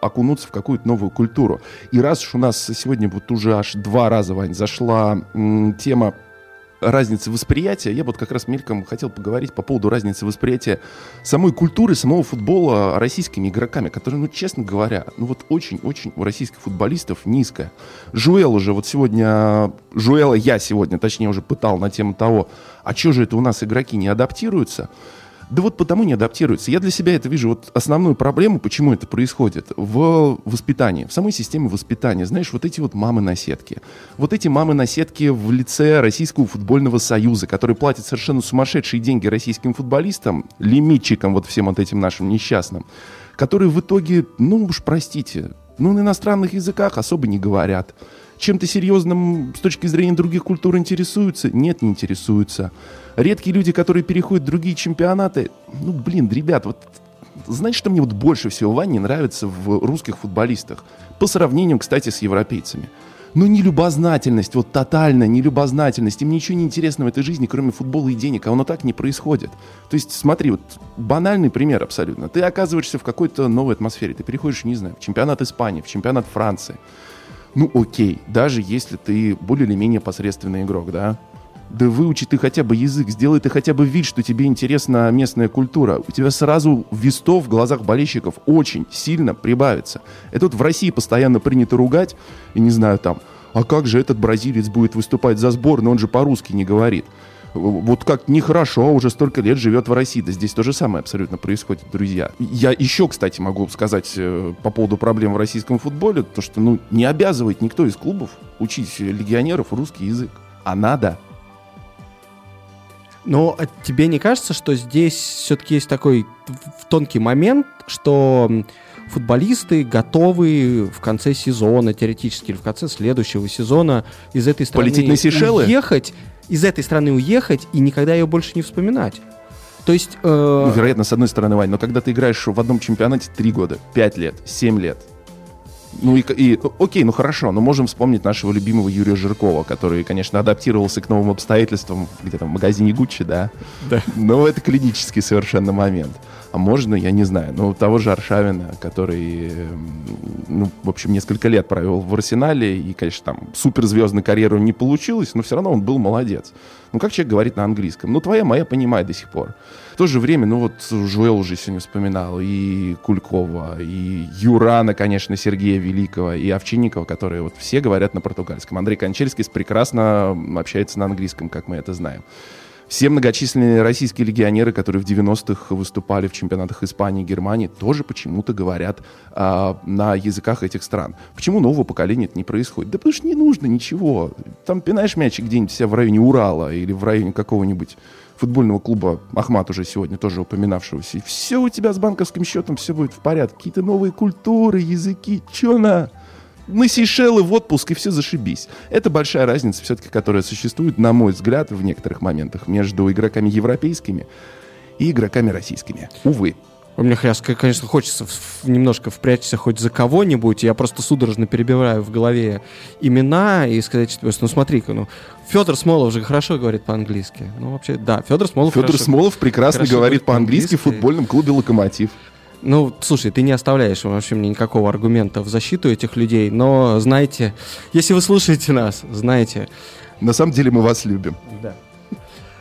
окунуться в какую-то новую культуру. И раз уж у нас сегодня вот уже аж два раза, Вань, зашла м, тема разницы восприятия, я вот как раз мельком хотел поговорить по поводу разницы восприятия самой культуры, самого футбола российскими игроками, которые, ну, честно говоря, ну вот очень-очень у российских футболистов низкая. Жуэл уже вот сегодня, Жуэла я сегодня, точнее, уже пытал на тему того, а что же это у нас игроки не адаптируются? Да вот потому не адаптируются. Я для себя это вижу вот основную проблему, почему это происходит, в воспитании, в самой системе воспитания. Знаешь, вот эти вот мамы-наседки. Вот эти мамы-наседки в лице Российского футбольного союза, который платит совершенно сумасшедшие деньги российским футболистам, лимитчикам вот всем вот этим нашим несчастным, которые в итоге, ну уж простите, ну на иностранных языках особо не говорят. Чем-то серьезным с точки зрения других культур интересуются? Нет, не интересуются. Редкие люди, которые переходят в другие чемпионаты, ну, блин, ребят, вот знаете, что мне вот больше всего, Вань, не нравится в русских футболистах? По сравнению, кстати, с европейцами. Ну, нелюбознательность, вот тотальная нелюбознательность. Им ничего не интересно в этой жизни, кроме футбола и денег, а оно так не происходит. То есть, смотри, вот банальный пример абсолютно. Ты оказываешься в какой-то новой атмосфере. Ты переходишь, не знаю, в чемпионат Испании, в чемпионат Франции. Ну, окей, даже если ты более или менее посредственный игрок, да? Да выучи ты хотя бы язык, сделай ты хотя бы вид, что тебе интересна местная культура. У тебя сразу вестов в глазах болельщиков очень сильно прибавится. Это вот в России постоянно принято ругать, и не знаю там, а как же этот бразилец будет выступать за сбор, но он же по-русски не говорит. Вот как нехорошо, уже столько лет живет в России. Да здесь то же самое абсолютно происходит, друзья. Я еще, кстати, могу сказать э, по поводу проблем в российском футболе, то что ну, не обязывает никто из клубов учить легионеров русский язык. А надо. Но а тебе не кажется, что здесь все-таки есть такой тонкий момент, что футболисты готовы в конце сезона, теоретически, или в конце следующего сезона из этой страны Полететь на Сейшелы? уехать, из этой страны уехать и никогда ее больше не вспоминать. То есть... э, Ну, вероятно, с одной стороны, Вань, но когда ты играешь в одном чемпионате 3 года, 5 лет, 7 лет, Ну и, и окей, ну хорошо, но можем вспомнить нашего любимого Юрия Жиркова, который, конечно, адаптировался к новым обстоятельствам где-то в магазине Гуччи, да? Да. Но это клинический совершенно момент. А можно, я не знаю, ну, того же Аршавина, который, эм, ну, в общем, несколько лет провел в Арсенале, и, конечно, там суперзвездную карьеру не получилось, но все равно он был молодец. Ну, как человек говорит на английском? Ну, твоя моя понимает до сих пор. В то же время, ну, вот Жуэл уже сегодня вспоминал, и Кулькова, и Юрана, конечно, Сергея Великого, и Овчинникова, которые вот все говорят на португальском. Андрей Кончельский прекрасно общается на английском, как мы это знаем. Все многочисленные российские легионеры, которые в 90-х выступали в чемпионатах Испании и Германии, тоже почему-то говорят а, на языках этих стран. Почему нового поколения это не происходит? Да потому что не нужно ничего. Там пинаешь мячик где-нибудь себя в районе Урала или в районе какого-нибудь футбольного клуба Ахмат уже сегодня тоже упоминавшегося. И все у тебя с банковским счетом, все будет в порядке. Какие-то новые культуры, языки, че на на Сейшелы в отпуск, и все зашибись. Это большая разница все-таки, которая существует, на мой взгляд, в некоторых моментах между игроками европейскими и игроками российскими. Увы. Мне, конечно, хочется немножко впрячься хоть за кого-нибудь. Я просто судорожно перебиваю в голове имена и сказать, что, ну смотри-ка, ну, Федор Смолов же хорошо говорит по-английски. Ну, вообще, да, Федор Смолов Федор хорошо, Смолов прекрасно хорошо говорит по-английски в футбольном клубе «Локомотив». Ну, слушай, ты не оставляешь вообще мне никакого аргумента в защиту этих людей, но знаете, если вы слушаете нас, знаете. На самом деле мы вас любим. Да.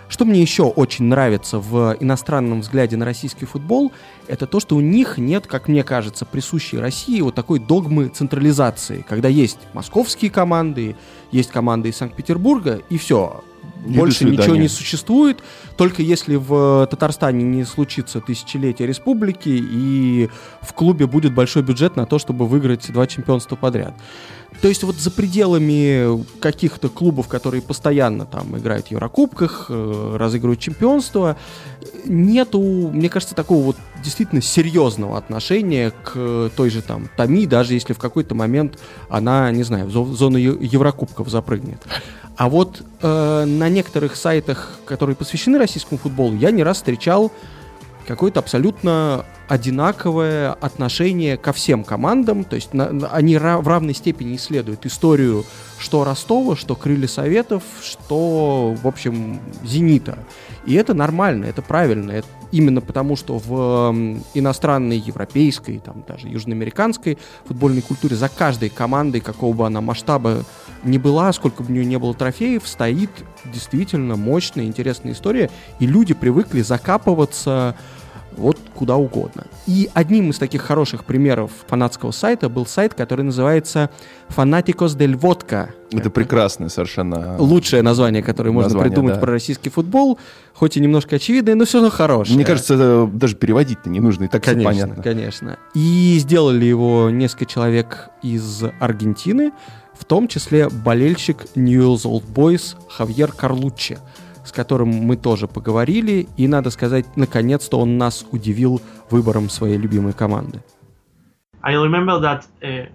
Что мне еще очень нравится в иностранном взгляде на российский футбол, это то, что у них нет, как мне кажется, присущей России вот такой догмы централизации, когда есть московские команды, есть команды из Санкт-Петербурга, и все, И больше ничего не существует, только если в Татарстане не случится тысячелетие республики и в клубе будет большой бюджет на то, чтобы выиграть два чемпионства подряд. То есть вот за пределами каких-то клубов, которые постоянно там играют в Еврокубках, э, разыгрывают чемпионство, нету, мне кажется, такого вот действительно серьезного отношения к той же там Томи, даже если в какой-то момент она, не знаю, в зо- в зону Еврокубков запрыгнет. А вот э, на некоторых сайтах, которые посвящены российскому футболу, я не раз встречал какое-то абсолютно одинаковое отношение ко всем командам. То есть на- на- они ра- в равной степени исследуют историю что Ростова, что Крылья Советов, что, в общем, Зенита. И это нормально, это правильно. Это именно потому, что в иностранной, европейской, там даже южноамериканской футбольной культуре за каждой командой, какого бы она масштаба ни была, сколько бы у нее не было трофеев, стоит действительно мощная, интересная история, и люди привыкли закапываться вот куда угодно. И одним из таких хороших примеров фанатского сайта был сайт, который называется Fanaticos del Vodka. Это прекрасное совершенно... Лучшее название, которое можно Название, придумать да. про российский футбол, хоть и немножко очевидное, но все равно хорошее. Мне кажется, это даже переводить-то не нужно, и так все Конечно, понятно. конечно. И сделали его несколько человек из Аргентины, в том числе болельщик Newell's Old Boys Хавьер Карлуччи, с которым мы тоже поговорили, и, надо сказать, наконец-то он нас удивил выбором своей любимой команды. I remember that uh,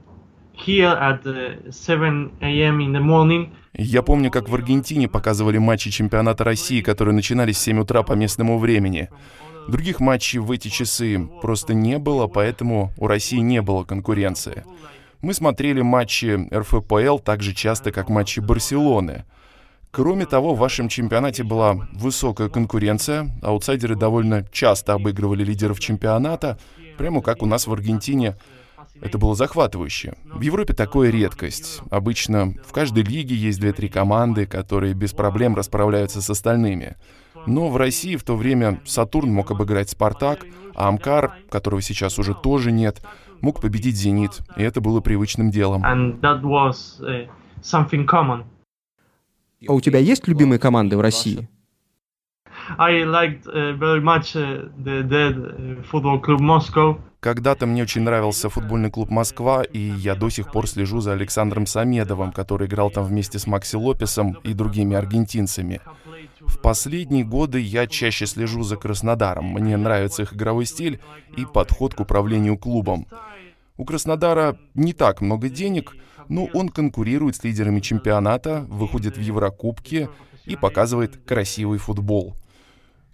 here at 7 a.m. in the morning, Я помню, как в Аргентине показывали матчи чемпионата России, которые начинались в 7 утра по местному времени. Других матчей в эти часы просто не было, поэтому у России не было конкуренции. Мы смотрели матчи РФПЛ так же часто, как матчи Барселоны. Кроме того, в вашем чемпионате была высокая конкуренция, аутсайдеры довольно часто обыгрывали лидеров чемпионата, прямо как у нас в Аргентине. Это было захватывающе. В Европе такое редкость. Обычно в каждой лиге есть две-три команды, которые без проблем расправляются с остальными. Но в России в то время Сатурн мог обыграть Спартак, а Амкар, которого сейчас уже тоже нет, мог победить Зенит, и это было привычным делом. and that was uh, something common. А у тебя есть любимые команды в России? Football club Moscow. Когда-то мне очень нравился футбольный клуб «Москва», и я до сих пор слежу за Александром Самедовым, который играл там вместе с Макси Лопесом и другими аргентинцами. В последние годы я чаще слежу за Краснодаром. Мне нравится их игровой стиль и подход к управлению клубом. У Краснодара не так много денег, но он конкурирует с лидерами чемпионата, выходит в Еврокубки и показывает красивый футбол.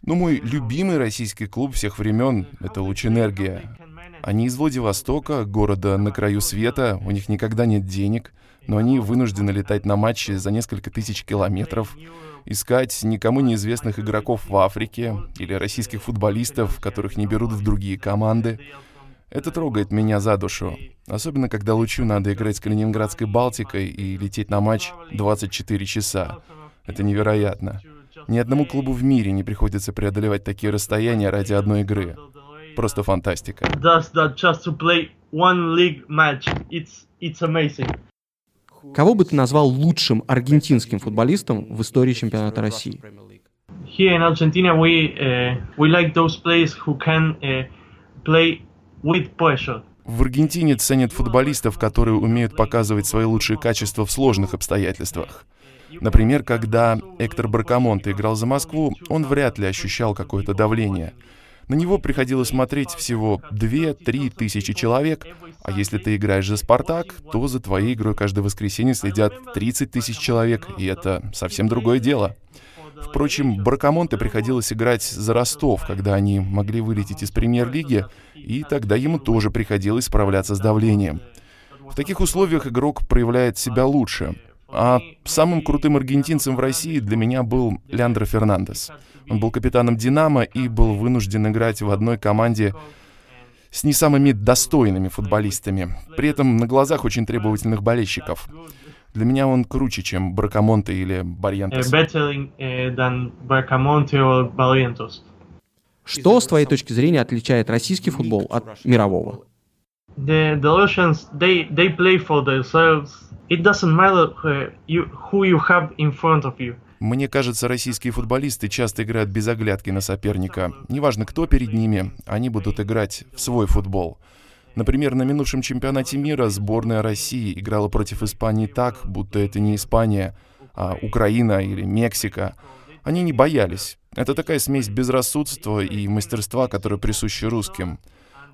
Но мой любимый российский клуб всех времен — это «Лучэнергия». Они из Владивостока, города на краю света, у них никогда нет денег, но они вынуждены летать на матчи за несколько тысяч километров, искать никому неизвестных игроков в Африке или российских футболистов, которых не берут в другие команды. Это трогает меня за душу. Особенно, когда Лучу надо играть с Калининградской Балтикой и лететь на матч 24 часа. Это невероятно. Ни одному клубу в мире не приходится преодолевать такие расстояния ради одной игры. Просто фантастика. Кого бы ты назвал лучшим аргентинским футболистом в истории чемпионата России? Here in Argentina, we uh, we like those players who can uh, play with pressure. В Аргентине ценят футболистов, которые умеют показывать свои лучшие качества в сложных обстоятельствах. Например, когда Эктор Баркамонте играл за Москву, он вряд ли ощущал какое-то давление. На него приходилось смотреть всего 2-3 тысячи человек, а если ты играешь за «Спартак», то за твоей игрой каждое воскресенье следят 30 тысяч человек, и это совсем другое дело. Впрочем, Баркамонте приходилось играть за Ростов, когда они могли вылететь из премьер-лиги, и тогда ему тоже приходилось справляться с давлением. В таких условиях игрок проявляет себя лучше. А самым крутым аргентинцем в России для меня был Леандро Фернандес. Он был капитаном «Динамо» и был вынужден играть в одной команде с не самыми достойными футболистами, при этом на глазах очень требовательных болельщиков. Для меня он круче, чем Бракамонте или Барьентес. Uh, better than Barcamonte or Barrientos. Что, с твоей точки зрения, отличает российский футбол от мирового? The, the Russians, they, they play for themselves. It doesn't matter uh, you, who you have in front of you. Мне кажется, российские футболисты часто играют без оглядки на соперника. Неважно, кто перед ними, они будут играть в свой футбол. Например, на минувшем чемпионате мира сборная России играла против Испании так, будто это не Испания, а Украина или Мексика. Они не боялись. Это такая смесь безрассудства и мастерства, которая присуща русским.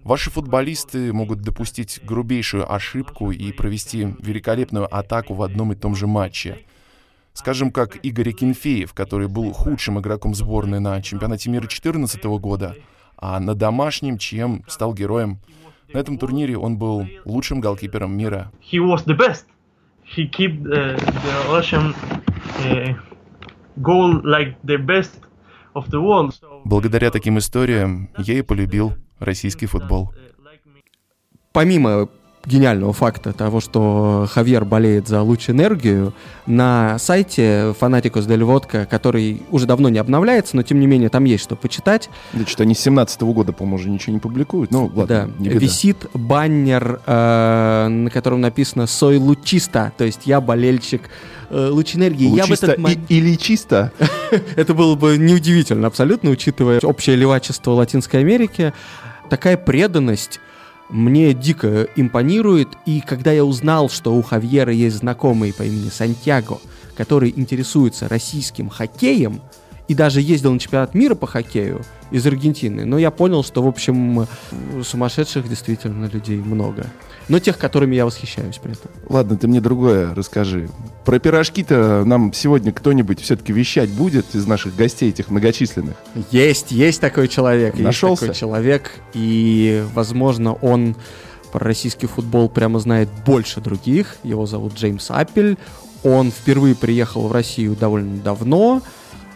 Ваши футболисты могут допустить грубейшую ошибку и провести великолепную атаку в одном и том же матче. Скажем, как Игорь Кенфеев, который был худшим игроком сборной на чемпионате мира 2014 года, а на домашнем, чем стал героем. На этом турнире он был лучшим голкипером мира. He was the best. He kept uh, the Russian uh, goal like the best of the world. Благодаря таким историям я и полюбил российский футбол. Помимо гениального факта того, что Хавьер болеет за луч энергию, на сайте Фанатикус Дель Водка, который уже давно не обновляется, но тем не менее там есть что почитать. Да что они с 17 года, по-моему, уже ничего не публикуют. Ну, ладно, Да, не беда. висит баннер, э, на котором написано «Сой лучиста», то есть я болельщик э, луч энергии. Я в Лучисто этот и- или чисто? Это было бы неудивительно абсолютно, учитывая общее левачество Латинской Америки. Такая преданность мне дико импонирует, и когда я узнал, что у Хавьера есть знакомый по имени Сантьяго, который интересуется российским хоккеем, и даже ездил на чемпионат мира по хоккею из Аргентины, но я понял, что, в общем, сумасшедших действительно людей много. Но тех, которыми я восхищаюсь при этом. Ладно, ты мне другое расскажи. Про пирожки-то нам сегодня кто-нибудь все-таки вещать будет из наших гостей, этих многочисленных? Есть, есть такой человек. Нашелся? Есть такой человек, и, возможно, он про российский футбол прямо знает больше других. Его зовут Джеймс Аппель. Он впервые приехал в Россию довольно давно.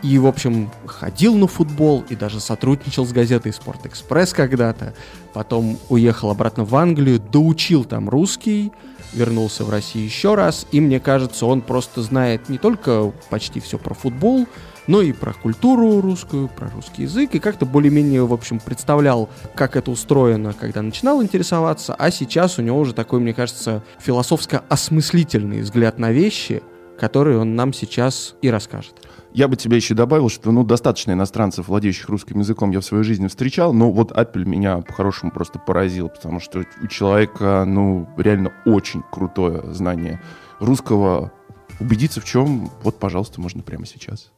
И, в общем, ходил на футбол и даже сотрудничал с газетой «Спортэкспресс» когда-то. Потом уехал обратно в Англию, доучил там русский, вернулся в Россию еще раз. И мне кажется, он просто знает не только почти все про футбол, но и про культуру русскую, про русский язык. И как-то более-менее, в общем, представлял, как это устроено, когда начинал интересоваться. А сейчас у него уже такой, мне кажется, философско-осмыслительный взгляд на вещи, который он нам сейчас и расскажет. Я бы тебе еще добавил, что ну, достаточно иностранцев, владеющих русским языком, я в своей жизни встречал, но вот Аппель меня по-хорошему просто поразил, потому что у человека, ну, реально очень крутое знание русского. Убедиться в чем, вот, пожалуйста, можно прямо сейчас.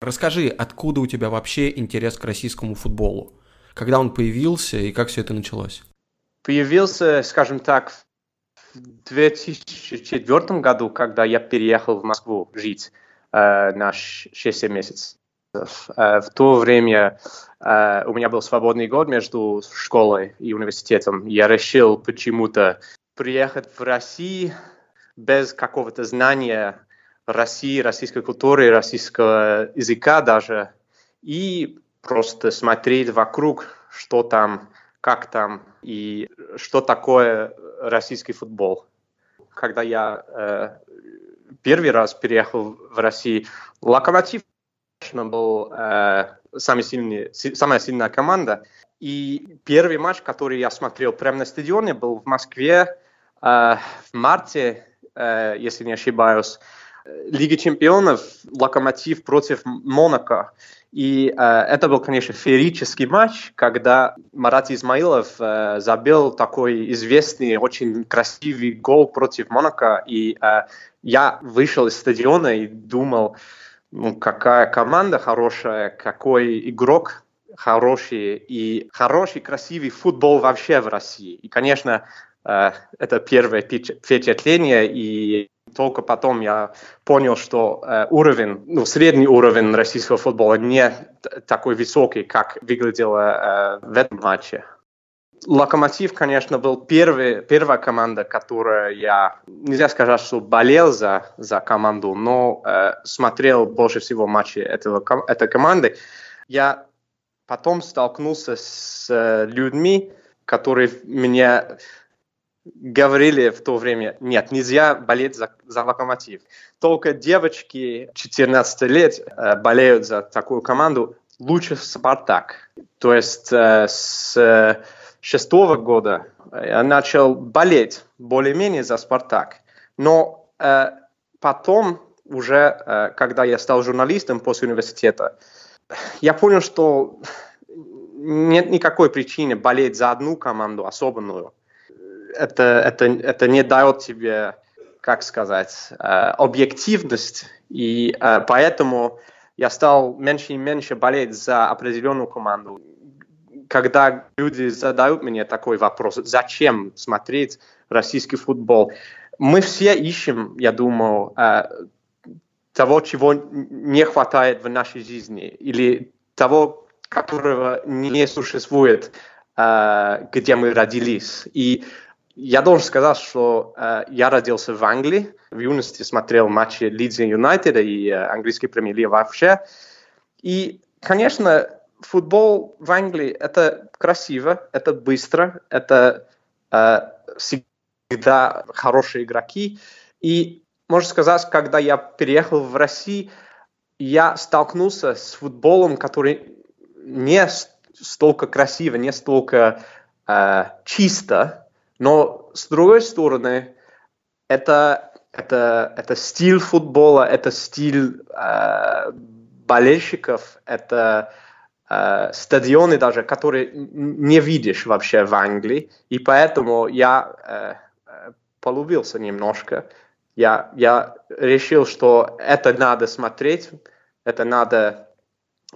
Расскажи, откуда у тебя вообще интерес к российскому футболу? Когда он появился и как все это началось? Появился, скажем так, в 2004 году, когда я переехал в Москву жить э, на 6 месяцев. Э, в то время э, у меня был свободный год между школой и университетом. Я решил почему-то приехать в Россию без какого-то знания России, российской культуры, российского языка даже, и просто смотреть вокруг, что там, как там и что такое российский футбол. Когда я э, первый раз переехал в Россию, Локомотив был э, самый сильный, самая сильная команда. И первый матч, который я смотрел прямо на стадионе, был в Москве э, в марте, э, если не ошибаюсь. Лига чемпионов, Локомотив против Монако. И э, это был, конечно, феерический матч, когда Марат Измаилов э, забил такой известный, очень красивый гол против Монако. И э, я вышел из стадиона и думал, ну, какая команда хорошая, какой игрок хороший и хороший, красивый футбол вообще в России. И, конечно, это первое впечатление, и только потом я понял, что э, уровень, ну, средний уровень российского футбола не такой высокий, как выглядело э, в этом матче. Локомотив, конечно, был первый, первая команда, которая я, нельзя сказать, что болел за, за команду, но э, смотрел больше всего матчи этого, этой команды. Я потом столкнулся с э, людьми, которые мне говорили в то время, нет, нельзя болеть за, за локомотив. Только девочки 14 лет э, болеют за такую команду, лучше Спартак. То есть э, с шестого года я начал болеть более-менее за Спартак. Но э, потом, уже э, когда я стал журналистом после университета, я понял, что нет никакой причины болеть за одну команду особенную. Это, это, это не дает тебе, как сказать, э, объективность. И э, поэтому я стал меньше и меньше болеть за определенную команду когда люди задают мне такой вопрос, зачем смотреть российский футбол, мы все ищем, я думаю, э, того, чего не хватает в нашей жизни, или того, которого не существует, где мы родились. И я должен сказать, что э, я родился в Англии, в юности смотрел матчи Лидса Юнайтеда и английской премьер-лиги вообще. И, конечно, футбол в Англии это красиво, это быстро, это э, всегда хорошие игроки. И можно сказать, когда я переехал в Россию, я столкнулся с футболом, который не столько красиво, не столько э, чисто, но с другой стороны, это, это, это стиль футбола, это стиль э, болельщиков, это э, стадионы даже, которые не видишь вообще в Англии, и поэтому я э, э, полюбился немножко. Я, я решил, что это надо смотреть, это надо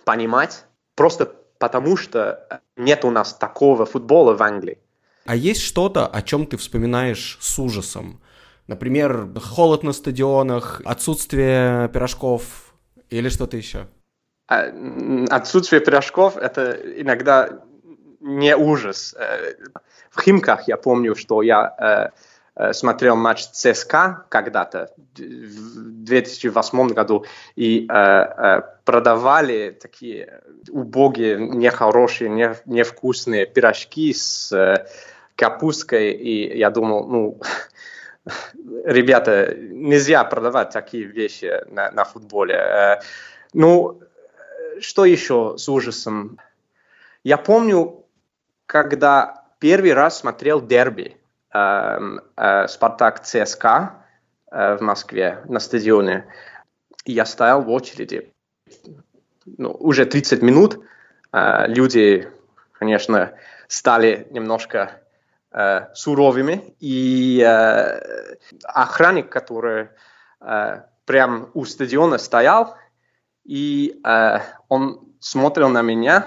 понимать, просто потому что нет у нас такого футбола в Англии. А есть что-то, о чем ты вспоминаешь с ужасом? Например, холод на стадионах, отсутствие пирожков или что-то еще? А, отсутствие пирожков – это иногда не ужас. Э, в Химках я помню, что я э, э, смотрел матч ЦСКА когда-то в 2008 году и продавали такие убогие, нехорошие, не, невкусные пирожки с капусткой, и я думал, ну, ребята, нельзя продавать такие вещи на, на футболе. Ну, что еще с ужасом? Я помню, когда первый раз смотрел дерби э, э, Спартак ЦСКА э, в Москве на стадионе, я стоял в очереди. Ну, уже 30 минут. Э, люди, конечно, стали немножко э, суровыми, и э, охранник, который э, прям у стадиона стоял, и э, он смотрел на меня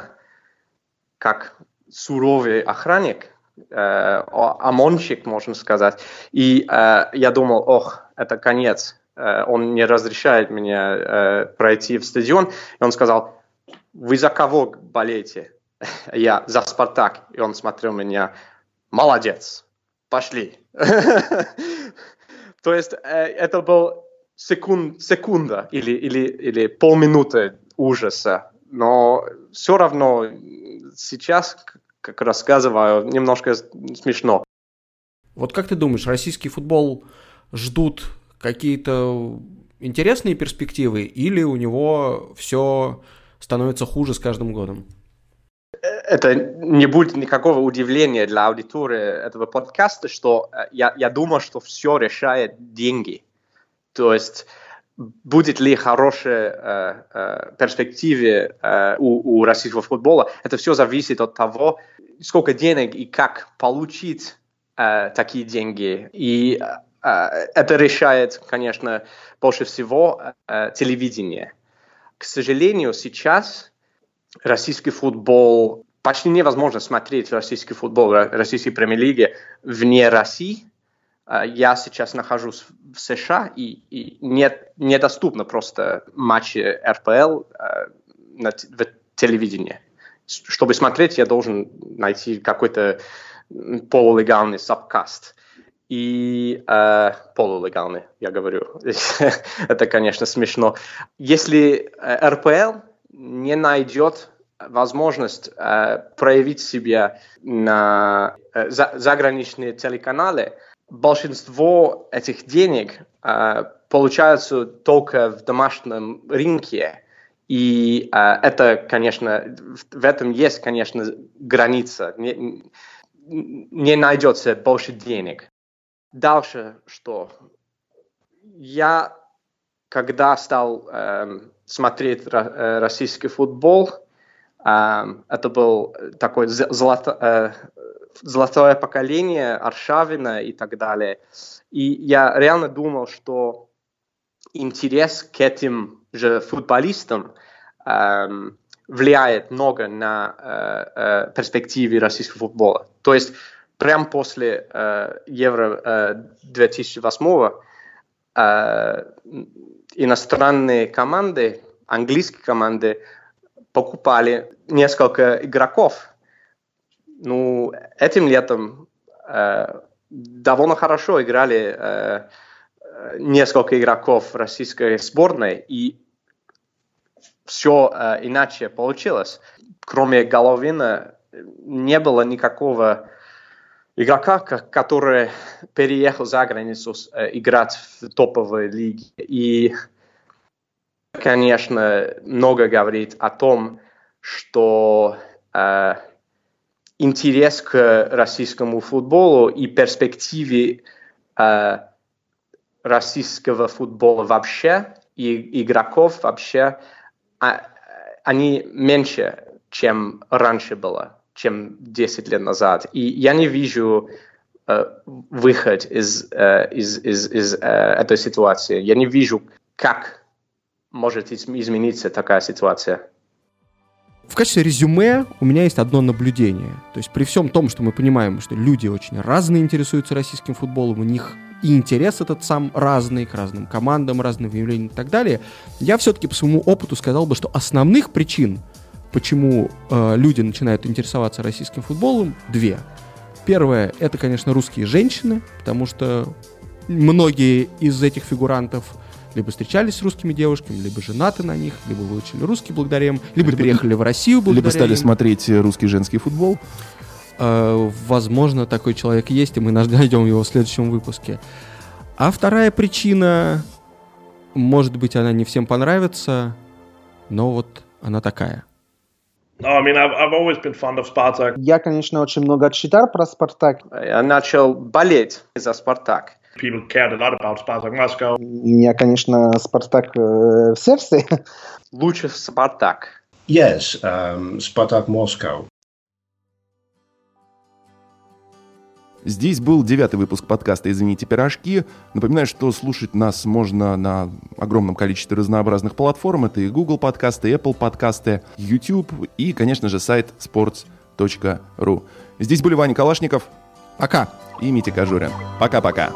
как суровый охранник, э, ОМОНщик, можно сказать. И э, я думал, ох, это конец. э, он не разрешает мне э, пройти в стадион, и он сказал, вы за кого болеете? Я за Спартак. И он смотрел меня, молодец, пошли. То есть э, это был секунд, секунда или, или, или полминуты ужаса. Но все равно сейчас, как рассказываю, немножко смешно. Вот как ты думаешь, российский футбол ждут какие-то интересные перспективы или у него все становится хуже с каждым годом? Это не будет никакого удивления для аудитории этого подкаста, что э, я, я думаю, что все решает деньги. То есть будет ли хорошая э, э, перспективе э, у, у российского футбола, это все зависит от того, сколько денег и как получить э, такие деньги. И э, это решает, конечно, больше всего э, телевидение. К сожалению, сейчас российский футбол почти невозможно смотреть российский футбол, российской премьер-лиги вне России. А, я сейчас нахожусь в США, и, и нет, недоступно просто матчи РПЛ э, на, в телевидении. Чтобы смотреть, я должен найти какой-то полулегальный сабкаст. И э, полулегальный, я говорю. Это, конечно, смешно. Если э, РПЛ не найдет возможность э, проявить себя на э, за, заграничные телеканалы, большинство этих денег э, получается только в домашнем рынке. И э, это, конечно, в, в этом есть, конечно, граница. Не, не найдется больше денег. Дальше что? Я, когда стал э, смотреть э, российский футбол, это был такой золото, э, золотое поколение Аршавина и так далее. И я реально думал, что интерес к этим же футболистам влияет много на э, э, перспективы российского футбола. То есть прямо после Евро 2008 иностранные команды, английские команды покупали несколько игроков. Ну, этим летом э, довольно хорошо играли э, несколько игроков российской сборной, и все э, иначе получилось. Кроме Головина не было никакого игрока, который переехал за границу э, играть в топовой лиге. И конечно, много говорит о том, что э, интерес к российскому футболу и перспективе э, российского футбола вообще и игроков вообще, а, они меньше, чем раньше было, чем 10 лет назад. И я не вижу э, выход из, э, из, из, из э, этой ситуации. Я не вижу, как может измениться такая ситуация? В качестве резюме у меня есть одно наблюдение. То есть при всем том, что мы понимаем, что люди очень разные интересуются российским футболом, у них и интерес этот сам разный, к разным командам, разным явлениям и так далее, я все-таки по своему опыту сказал бы, что основных причин, почему э, люди начинают интересоваться российским футболом, две. Первое, это, конечно, русские женщины, потому что многие из этих фигурантов – либо встречались с русскими девушками, либо женаты на них, либо выучили русский благодаря им, либо, либо переехали в Россию благодаря Либо стали им. смотреть русский женский футбол. Э, возможно, такой человек есть, и мы найдем его в следующем выпуске. А вторая причина, может быть, она не всем понравится, но вот она такая. I mean, I've, I've always been fond of Spartak. Я, конечно, очень много читал про Спартак. Я начал болеть за Спартак. People cared a lot about Spartak Moscow. У меня, конечно, Спартак э, в сердце. Лучше Спартак. Yes, um, Spartak Moscow. Здесь был девятый выпуск подкаста «Извините, пирожки». Напоминаю, что слушать нас можно на огромном количестве разнообразных платформ. Это и Google подкасты, и Apple подкасты, YouTube и, конечно же, сайт sports.ru. Здесь были Ваня Калашников. Пока. И Митя Кожурин. Пока-пока.